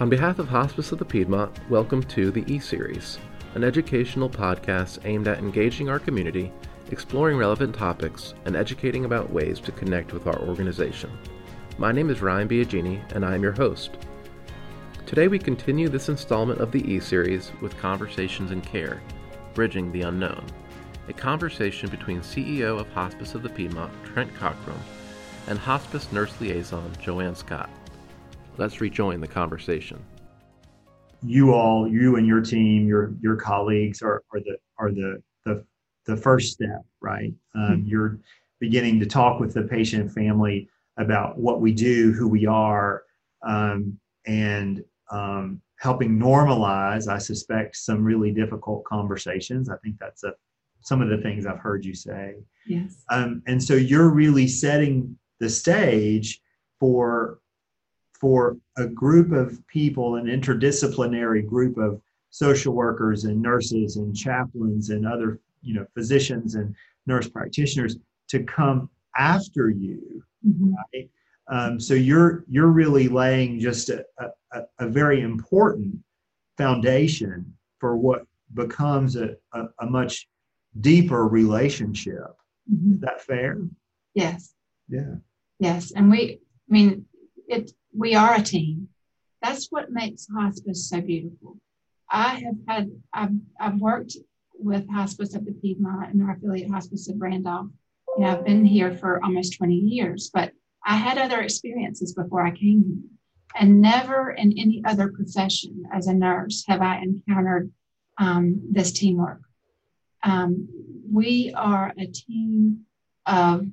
On behalf of Hospice of the Piedmont, welcome to the E Series, an educational podcast aimed at engaging our community, exploring relevant topics, and educating about ways to connect with our organization. My name is Ryan Biagini, and I am your host. Today we continue this installment of the E Series with Conversations in Care, Bridging the Unknown, a conversation between CEO of Hospice of the Piedmont, Trent Cockrum, and Hospice Nurse Liaison, Joanne Scott. Let's rejoin the conversation. You all, you and your team, your your colleagues are, are the are the the the first step, right? Um, mm-hmm. You're beginning to talk with the patient family about what we do, who we are, um, and um, helping normalize. I suspect some really difficult conversations. I think that's a some of the things I've heard you say. Yes. Um, and so you're really setting the stage for for a group of people, an interdisciplinary group of social workers and nurses and chaplains and other you know physicians and nurse practitioners to come after you mm-hmm. right? Um, so you're you're really laying just a, a, a, very important foundation for what becomes a, a, a much deeper relationship. Mm-hmm. is that fair? Yes. Yeah. Yes and we i mean it we are a team. That's what makes hospice so beautiful. I have had i've, I've worked with hospice of the piedmont and our affiliate hospice of randolph know i've been here for almost 20 years but i had other experiences before i came here. And never in any other profession as a nurse have i encountered um, this teamwork. Um, we are a team of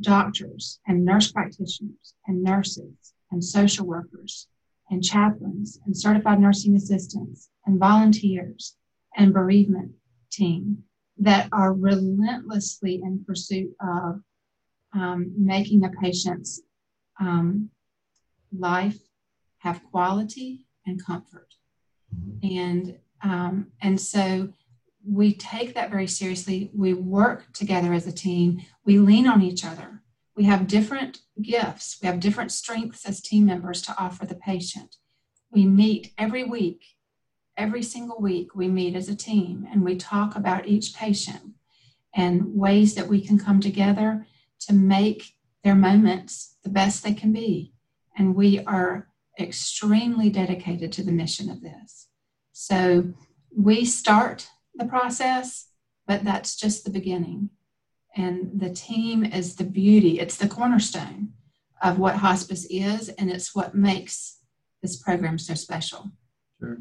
doctors and nurse practitioners and nurses and social workers and chaplains and certified nursing assistants and volunteers and bereavement team that are relentlessly in pursuit of um, making a patient's um, life have quality and comfort. And um, and so we take that very seriously. We work together as a team. We lean on each other. We have different gifts. We have different strengths as team members to offer the patient. We meet every week, every single week, we meet as a team and we talk about each patient and ways that we can come together to make their moments the best they can be. And we are extremely dedicated to the mission of this. So we start the process, but that's just the beginning. And the team is the beauty, it's the cornerstone of what hospice is, and it's what makes this program so special. Sure.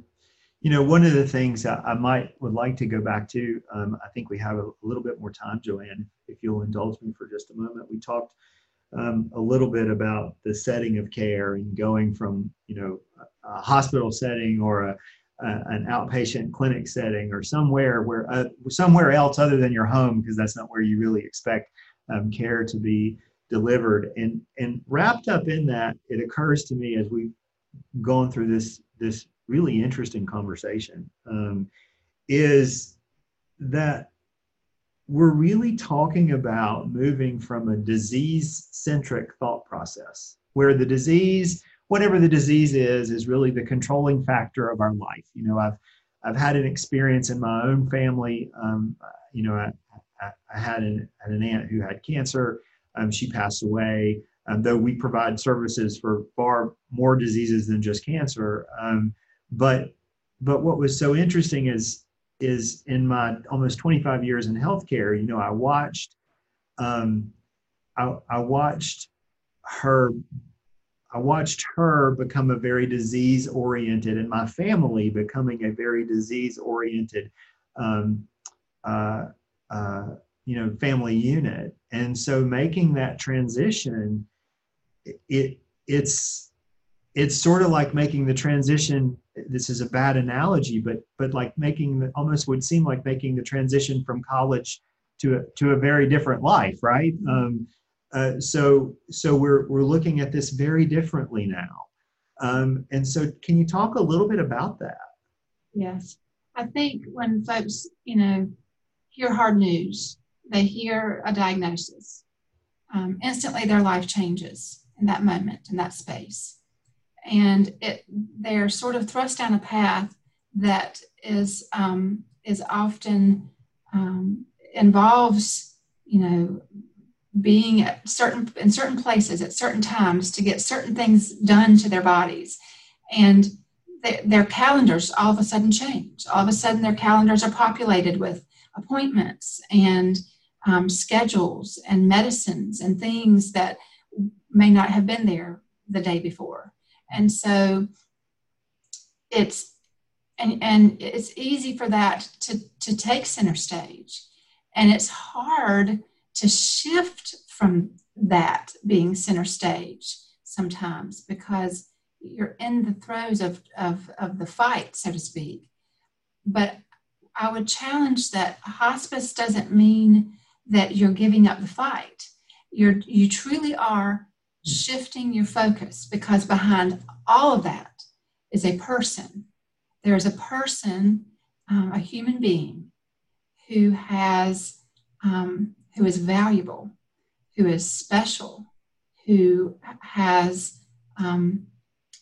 You know, one of the things I might would like to go back to, um, I think we have a, little bit more time, Joanne, if you'll indulge me for just a moment. We talked um, a little bit about the setting of care and going from, you know, a hospital setting or a, an outpatient clinic setting or somewhere where uh, somewhere else other than your home because that's not where you really expect um, care to be delivered. And and wrapped up in that it occurs to me as we've gone through this this really interesting conversation um, is that we're really talking about moving from a disease centric thought process where the disease whatever the disease is is really the controlling factor of our life. You know i've i've had an experience in my own family um, you know I, I, I had, an, an aunt who had cancer um, she passed away. Um, though we provide services for far more diseases than just cancer um, but but what was so interesting is is in my almost 25 years in healthcare you know i watched um, I, I watched her I watched her become a very disease oriented and my family becoming a very disease oriented, um, uh, uh, you know, family unit. And so making that transition, it it's it's sort of like making the transition. This is a bad analogy, but but like making the, almost would seem like making the transition from college to a, to a very different life, right? Um, uh, so so we're we're looking at this very differently now. Um, and so, can you talk a little bit about that? Yes, I think when folks, you know, hear hard news, they hear a diagnosis, um, instantly their life changes in that moment, in that space. and it they're sort of thrust down a path that is um, is often um, involves you know being at certain in certain places at certain times to get certain things done to their bodies. And they, their calendars all of a sudden change. All of a sudden their calendars are populated with appointments and um, schedules and medicines and things that may not have been there the day before. And so it's and and it's easy for that to to take center stage. And it's hard to shift from that being center stage sometimes because you're in the throes of, of, of the fight, so to speak. But I would challenge that hospice doesn't mean that you're giving up the fight. You're, you truly are shifting your focus because behind all of that is a person. There's a person, um, a human being, who has um, who is valuable, who is special, who has um,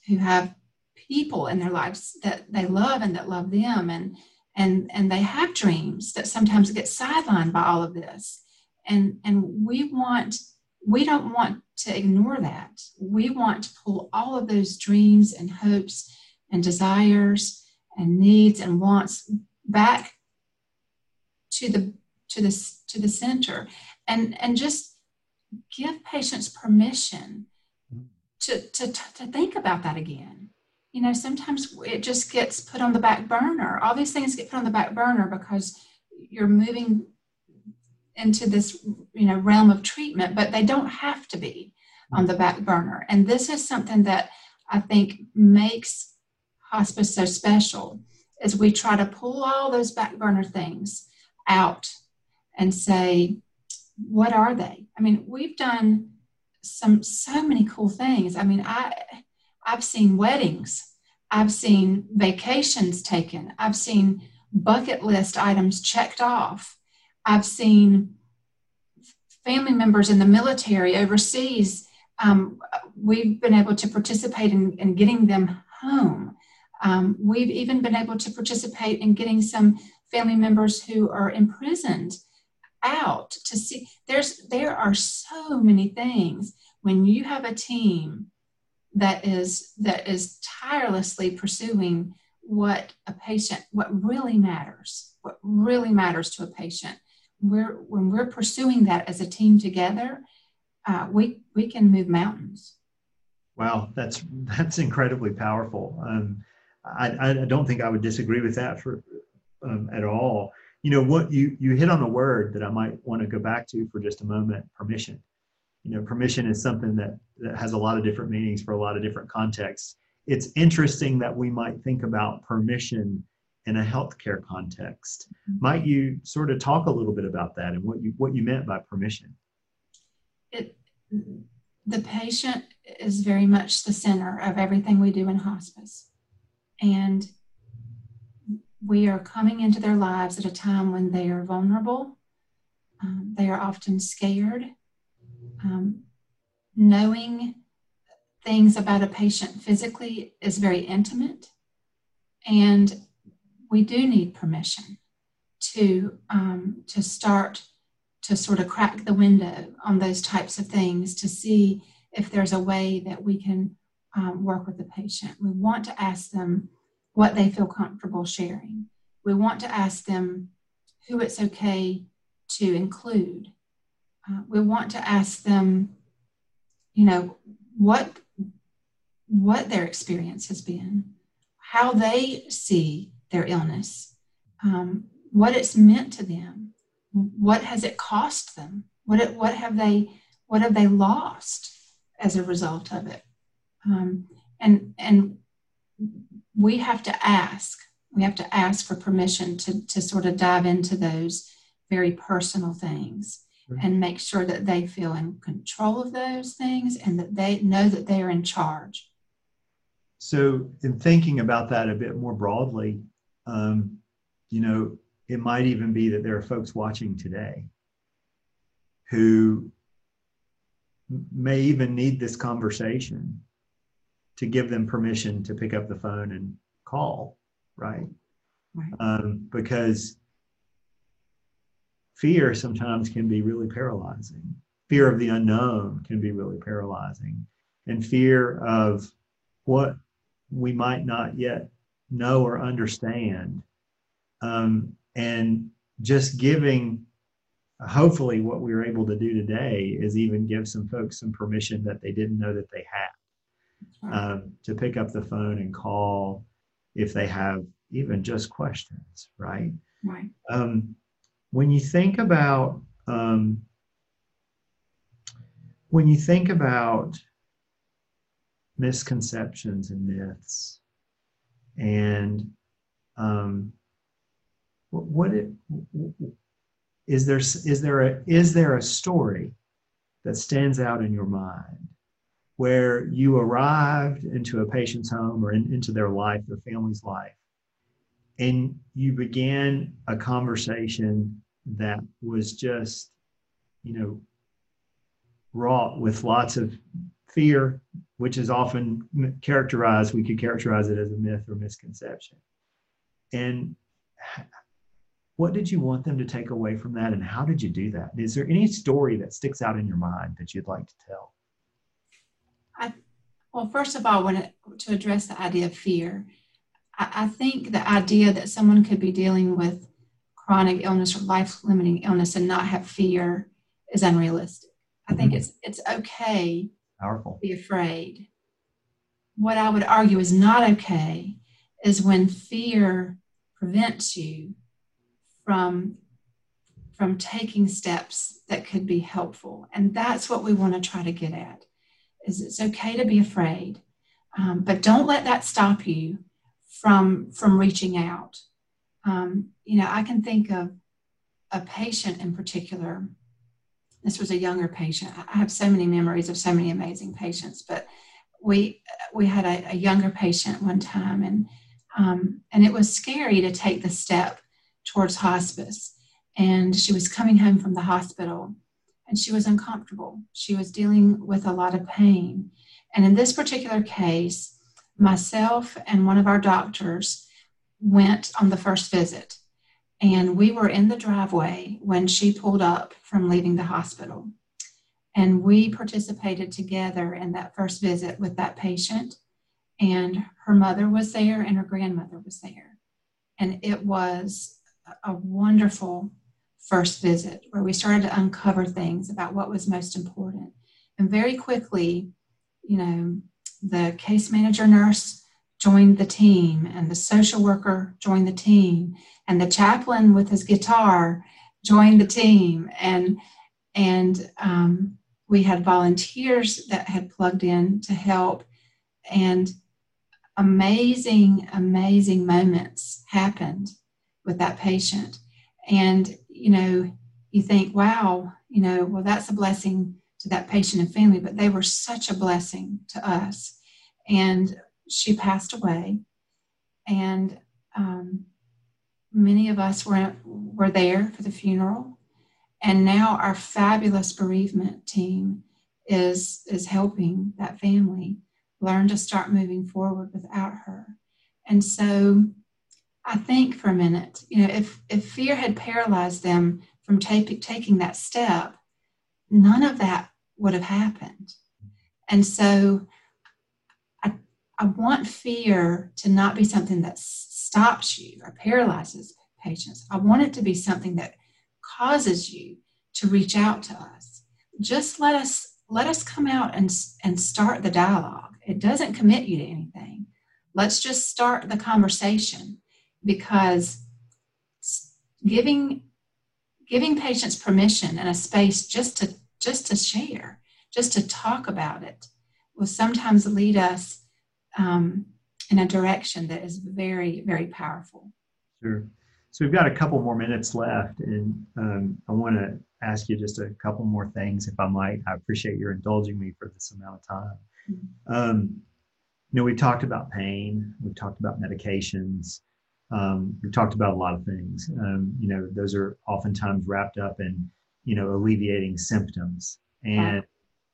who have people in their lives that they love and that love them. And and and they have dreams that sometimes get sidelined by all of this. And and we want we don't want to ignore that. We want to pull all of those dreams and hopes and desires and needs and wants back to the to the to the center and and just give patients permission to to to think about that again. You know sometimes it just gets put on the back burner. All these things get put on the back burner because you're moving into this you know realm of treatment but they don't have to be on the back burner. And this is something that i think makes hospice so special is we try to pull all those back burner things out and say, what are they? I mean, we've done some so many cool things. I mean, I I've seen weddings, I've seen vacations taken, I've seen bucket list items checked off, I've seen family members in the military overseas. Um, we've been able to participate in, in getting them home. Um, we've even been able to participate in getting some family members who are imprisoned out to see there's there are so many things when you have a team that is that is tirelessly pursuing what a patient what really matters what really matters to a patient. We're when we're pursuing that as a team together uh, we we can move mountains. Wow that's that's incredibly powerful. Um, I, I don't think i would disagree with that for um, at all you know what you you hit on a word that i might want to go back to for just a moment permission. You know permission is something that that has a lot of different meanings for a lot of different contexts. It's interesting that we might think about permission in a healthcare context. Mm-hmm. might you sort of talk a little bit about that and what you what you meant by permission? It the patient is very much the center of everything we do in hospice. And we are coming into their lives at a time when they are vulnerable. Um, they are often scared. Um, knowing things about a patient physically is very intimate. And we do need permission to, um, to start to sort of crack the window on those types of things to see if there's a way that we can um, work with the patient. We want to ask them what they feel comfortable sharing. We want to ask them who it's okay to include. Uh, we want to ask them, you know, what what their experience has been, how they see their illness, um, what it's meant to them, what has it cost them, what it, what have they what have they lost as a result of it, um, and and we have to ask. We have to ask for permission to, to sort of dive into those very personal things and make sure that they feel in control of those things and that they know that they are in charge. So, in thinking about that a bit more broadly, um, you know, it might even be that there are folks watching today who may even need this conversation to give them permission to pick up the phone and call, right? Right. Um, because fear sometimes can be really paralyzing. Fear of the unknown can be really paralyzing, and fear of what we might not yet know or understand. Um, and just giving, hopefully, what we were able to do today is even give some folks some permission that they didn't know that they had. Um, to pick up the phone and call if they have even just questions, right? right. Um, when you think about um, when you think about misconceptions and myths, and um, what, what it, is there is there a is there a story that stands out in your mind where you arrived into a patient's home or in, into their life, their family's life, and you began a conversation that was just, you know, wrought with lots of fear, which is often characterized, we could characterize it as a myth or misconception. And what did you want them to take away from that, and how did you do that? Is there any story that sticks out in your mind that you'd like to tell? Well, first of all, when it, to address the idea of fear, I, I think the idea that someone could be dealing with chronic illness or life-limiting illness and not have fear is unrealistic. I think Mhm. it's it's okay Powerful. to be afraid. What I would argue is not okay is when fear prevents you from from taking steps that could be helpful, and that's what we want to try to get at is it's okay to be afraid, um, but don't let that stop you from from reaching out. Um, you know, I can think of a patient in particular. This was a younger patient. I have so many memories of so many amazing patients, but we we had a, a younger patient one time, and um, and it was scary to take the step towards hospice. And she was coming home from the hospital, and she was uncomfortable. She was dealing with a lot of pain. And in this particular case, myself and one of our doctors went on the first visit. And we were in the driveway when she pulled up from leaving the hospital. And we participated together in that first visit with that patient. And her mother was there and her grandmother was there. And it was a wonderful first visit where we started to uncover things about what was most important. And very quickly, you know, the case manager nurse joined the team, and the social worker joined the team, and the chaplain with his guitar joined the team, and and um, we had volunteers that had plugged in to help, and amazing, amazing moments happened with that patient, and you know, you think, wow, you know, well, that's a blessing to that patient and family, but they were such a blessing to us. And she passed away, and um, many of us were were there for the funeral. And now our fabulous bereavement team is is helping that family learn to start moving forward without her. And so I think for a minute, you know, if if fear had paralyzed them from take, taking that step, none of that would have happened. And so I, I want fear to not be something that stops you or paralyzes patients. I want it to be something that causes you to reach out to us. Just let us let us come out and, and start the dialogue. It doesn't commit you to anything. Let's just start the conversation because giving giving patients permission and a space just to just to share just to talk about it will sometimes lead us um, in a direction that is very very powerful Sure. So we've got a couple more minutes left, and um, I want to ask you just a couple more things, if I might. I appreciate your indulging me for this amount of time. Um, you know, we've talked about pain, we've talked about medications, um, we've talked about a lot of things. Um, you know, those are oftentimes wrapped up in, you know, alleviating symptoms. And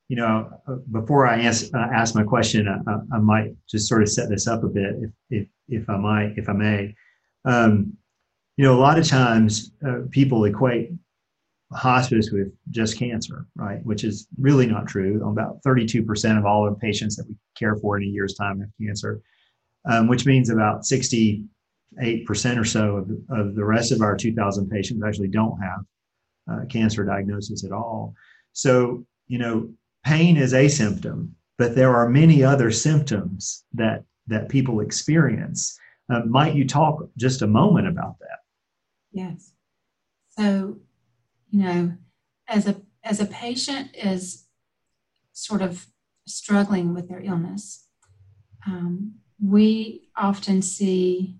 you know, uh, before I ask, uh, ask my question, I, I, might just sort of set this up a bit, if, if, if I might, if I may. Um, you know, a lot of times uh, people equate hospice with just cancer, right? Which is really not true. About 32% of all the patients that we care for in a year's time have cancer, um, which means about 68% or so of, of the rest of our 2,000 patients actually don't have uh, cancer diagnosis at all. So, you know, pain is a symptom, but there are many other symptoms that that people experience. Uh, might you talk just a moment about that? Yes. So, you know, as a as a patient is sort of struggling with their illness, um, we often see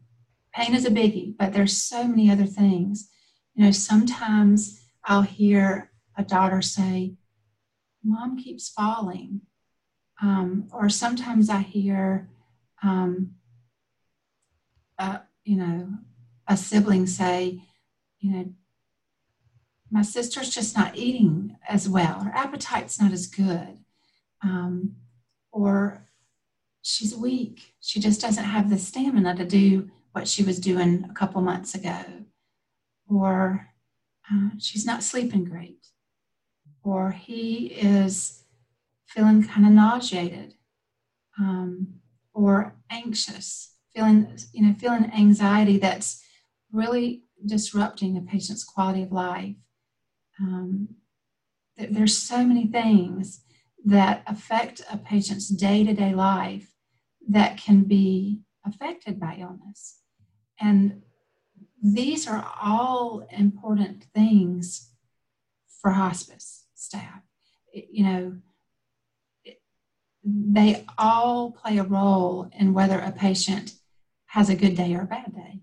pain is a biggie, but there's so many other things. You know, sometimes I'll hear a daughter say, mom keeps falling. Um, or sometimes I hear, um, you know, a sibling say, you know, my sister's just not eating as well, her appetite's not as good. Um, or she's weak. She just doesn't have the stamina to do what she was doing a couple months ago. Or uh, she's not sleeping great or he is feeling kind of nauseated um, or anxious, feeling you know feeling anxiety that's really disrupting a patient's quality of life. Um, there's so many things that affect a patient's day-to-day life that can be affected by illness and these are all important things for hospice staff. You know, they all play a role in whether a patient has a good day or a bad day.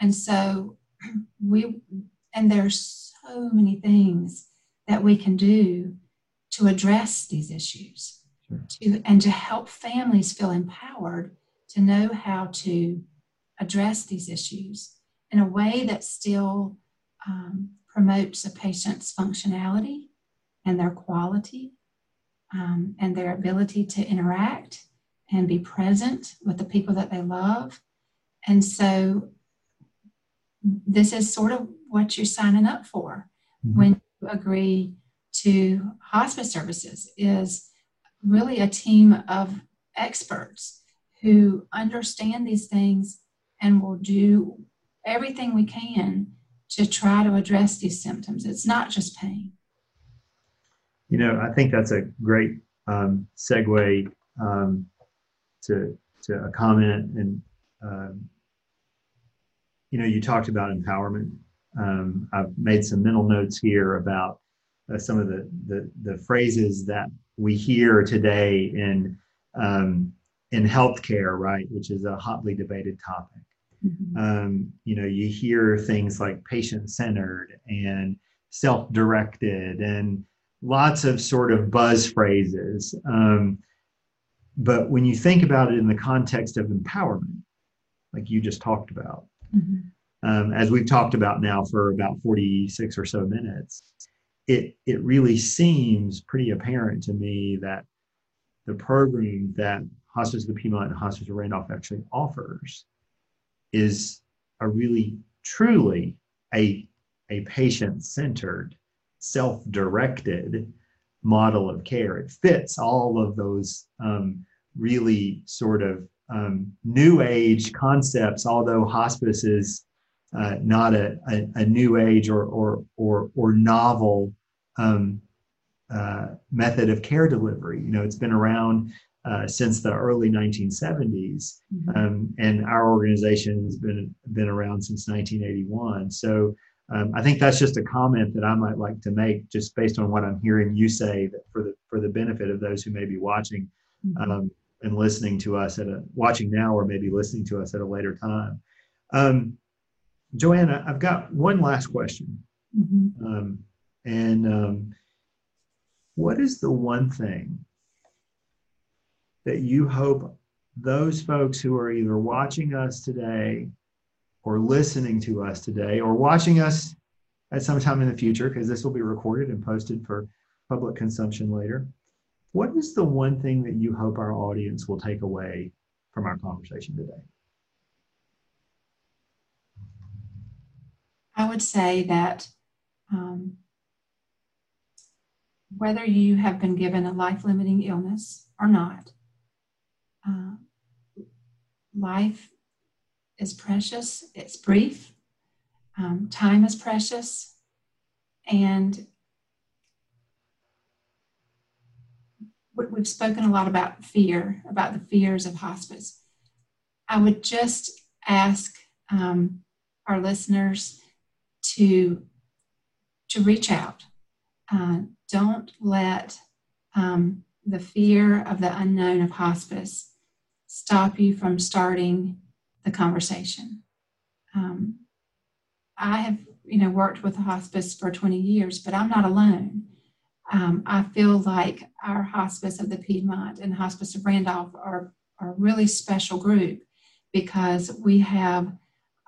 And so we, and there's so many things that we can do to address these issues sure. to, and to help families feel empowered to know how to address these issues in a way that still um, promotes a patient's functionality and their quality um, and their ability to interact and be present with the people that they love. And so, this is sort of what you're signing up for mm-hmm. when you agree to hospice services is really a team of experts who understand these things and we'll do everything we can to try to address these symptoms. It's not just pain. You know, I think that's a great um, segue um, to to a comment, and um, you know, you talked about empowerment. Um, I've made some mental notes here about uh, some of the, the, the phrases that we hear today in um, in healthcare, right, which is a hotly debated topic. Mm-hmm. Um, you know, you hear things like patient centered and self directed and lots of sort of buzz phrases. Um, but when you think about it in the context of empowerment, like you just talked about, mm-hmm. um, as we've talked about now for about 46 or so minutes, it, it really seems pretty apparent to me that the program that Hospice of the Piedmont and Hospice of Randolph actually offers is a really, truly a, a patient centered self directed model of care. It fits all of those um, really sort of um, new age concepts, although hospice is uh, not a, a, a, new age or, or, or, or novel um, uh, method of care delivery. You know, it's been around uh, since the early 1970s, mm-hmm. um, and our organization has been been around since 1981. So um, I think that's just a comment that I might like to make, just based on what I'm hearing you say, that for the for the benefit of those who may be watching mm-hmm. um, and listening to us at a watching now, or maybe listening to us at a later time. Um, Joanna, I've got one last question, mm-hmm. Um, and um, what is the one thing that you hope those folks who are either watching us today or listening to us today or watching us at some time in the future, because this will be recorded and posted for public consumption later. what is the one thing that you hope our audience will take away from our conversation today? I would say that um, whether you have been given a life limiting illness or not, life is precious, it's brief, um, time is precious, and we've spoken a lot about fear, about the fears of hospice. I would just ask um, our listeners to to reach out. Uh, don't let um, the fear of the unknown of hospice stop you from starting the conversation. Um, I have, you know, worked with the hospice for 20 years, but I'm not alone. Um, I feel like our hospice of the Piedmont and hospice of Randolph are, are a really special group because we have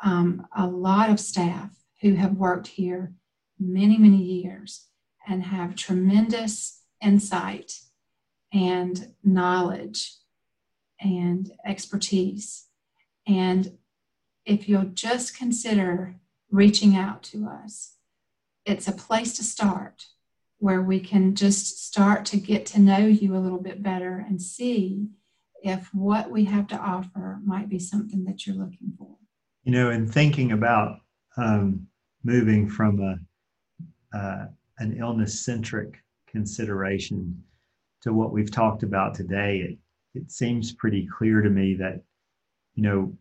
um, a lot of staff who have worked here many, many years and have tremendous insight and knowledge and expertise. And if you'll just consider reaching out to us, it's a place to start where we can just start to get to know you a little bit better and see if what we have to offer might be something that you're looking for. You know, in thinking about um, moving from a, uh, an illness centric consideration to what we've talked about today, it, it seems pretty clear to me that, you know,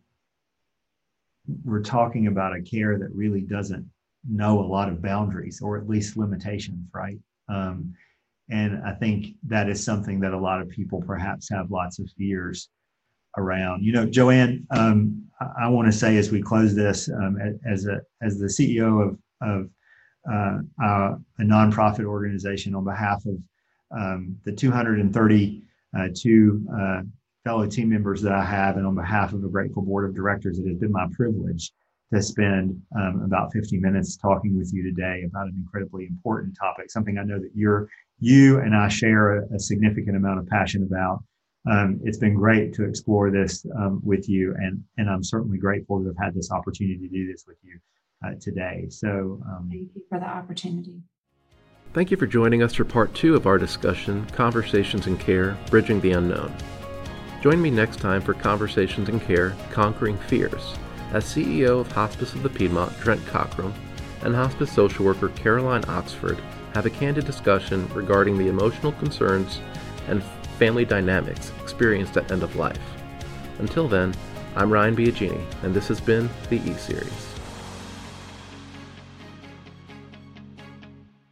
we're talking about a care that really doesn't know a lot of boundaries or at least limitations, right? Um, and I think that is something that a lot of people perhaps have lots of fears around. You know, Joanne, um, I, I want to say as we close this, um, as a as the CEO of of uh, uh, a nonprofit organization on behalf of um, the 232 uh, uh, fellow team members that I have, and on behalf of a grateful board of directors, it has been my privilege to spend um, about 50 minutes talking with you today about an incredibly important topic, something I know that you're you and I share a, a significant amount of passion about. Um, it's been great to explore this um, with you, and and I'm certainly grateful to have had this opportunity to do this with you uh, today. So um, thank you for the opportunity. Thank you for joining us for part two of our discussion, Conversations in Care, Bridging the Unknown. Join me next time for Conversations in Care, Conquering Fears, as CEO of Hospice of the Piedmont, Trent Cockrum, and hospice social worker Caroline Oxford have a candid discussion regarding the emotional concerns and family dynamics experienced at end of life. Until then, I'm Ryan Biagini, and this has been the E Series.